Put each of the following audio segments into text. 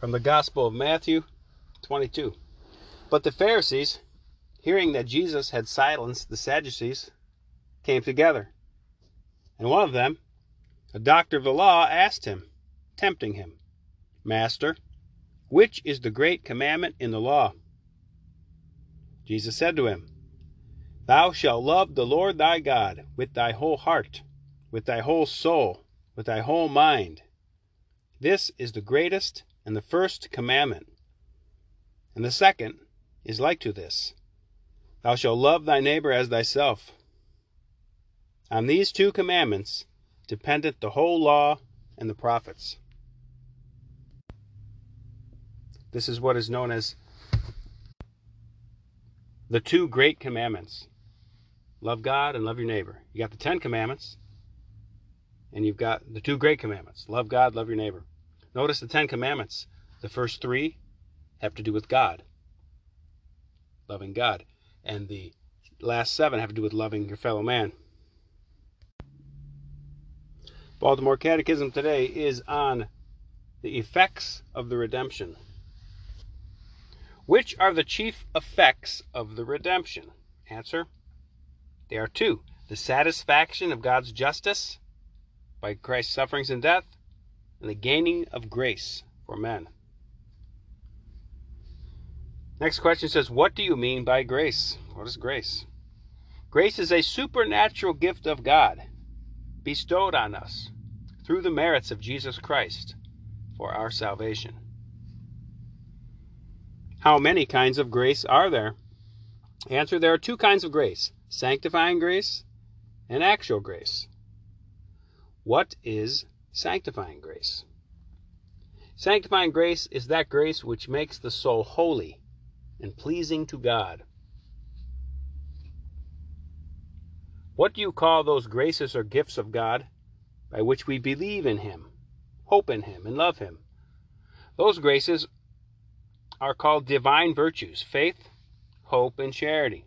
From the Gospel of Matthew 22. But the Pharisees, hearing that Jesus had silenced the Sadducees, came together. And one of them, a doctor of the law, asked him, tempting him, Master, which is the great commandment in the law? Jesus said to him, Thou shalt love the Lord thy God with thy whole heart, with thy whole soul, with thy whole mind. This is the greatest and the first commandment. And the second is like to this Thou shalt love thy neighbor as thyself. On these two commandments dependeth the whole law and the prophets. This is what is known as the two great commandments love God and love your neighbor. You got the Ten Commandments, and you've got the two great commandments love God, love your neighbor. Notice the Ten Commandments. The first three have to do with God, loving God. And the last seven have to do with loving your fellow man. Baltimore Catechism today is on the effects of the redemption. Which are the chief effects of the redemption? Answer They are two the satisfaction of God's justice by Christ's sufferings and death, and the gaining of grace for men. Next question says, What do you mean by grace? What is grace? Grace is a supernatural gift of God bestowed on us through the merits of Jesus Christ for our salvation. How many kinds of grace are there? Answer There are two kinds of grace sanctifying grace and actual grace. What is sanctifying grace? Sanctifying grace is that grace which makes the soul holy and pleasing to God. What do you call those graces or gifts of God by which we believe in Him, hope in Him, and love Him? Those graces are called divine virtues faith, hope, and charity.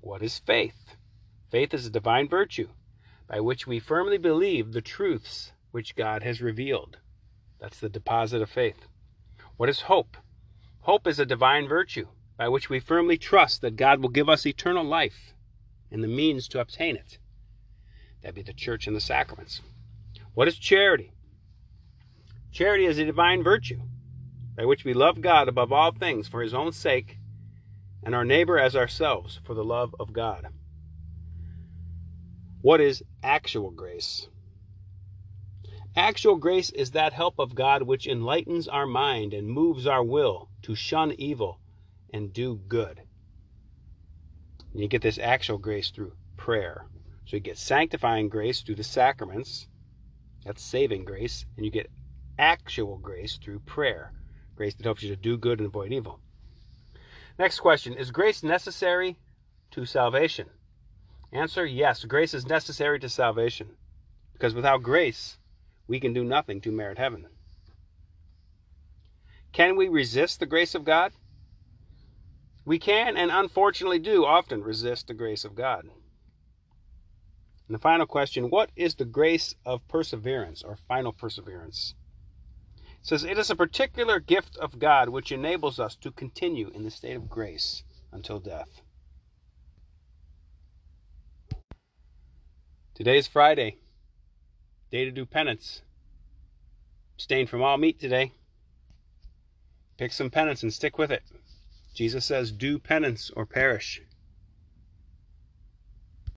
What is faith? Faith is a divine virtue by which we firmly believe the truths which God has revealed. That's the deposit of faith. What is hope? Hope is a divine virtue by which we firmly trust that God will give us eternal life and the means to obtain it. That'd be the church and the sacraments. What is charity? Charity is a divine virtue by which we love God above all things for his own sake and our neighbor as ourselves for the love of God. What is actual grace? Actual grace is that help of God which enlightens our mind and moves our will to shun evil and do good. And you get this actual grace through prayer. So you get sanctifying grace through the sacraments. That's saving grace. And you get actual grace through prayer. Grace that helps you to do good and avoid evil. Next question Is grace necessary to salvation? Answer Yes, grace is necessary to salvation. Because without grace, we can do nothing to merit heaven. Can we resist the grace of God? We can and unfortunately do often resist the grace of God. And the final question What is the grace of perseverance or final perseverance? It says, It is a particular gift of God which enables us to continue in the state of grace until death. Today is Friday, day to do penance. Abstain from all meat today. Pick some penance and stick with it. Jesus says, Do penance or perish.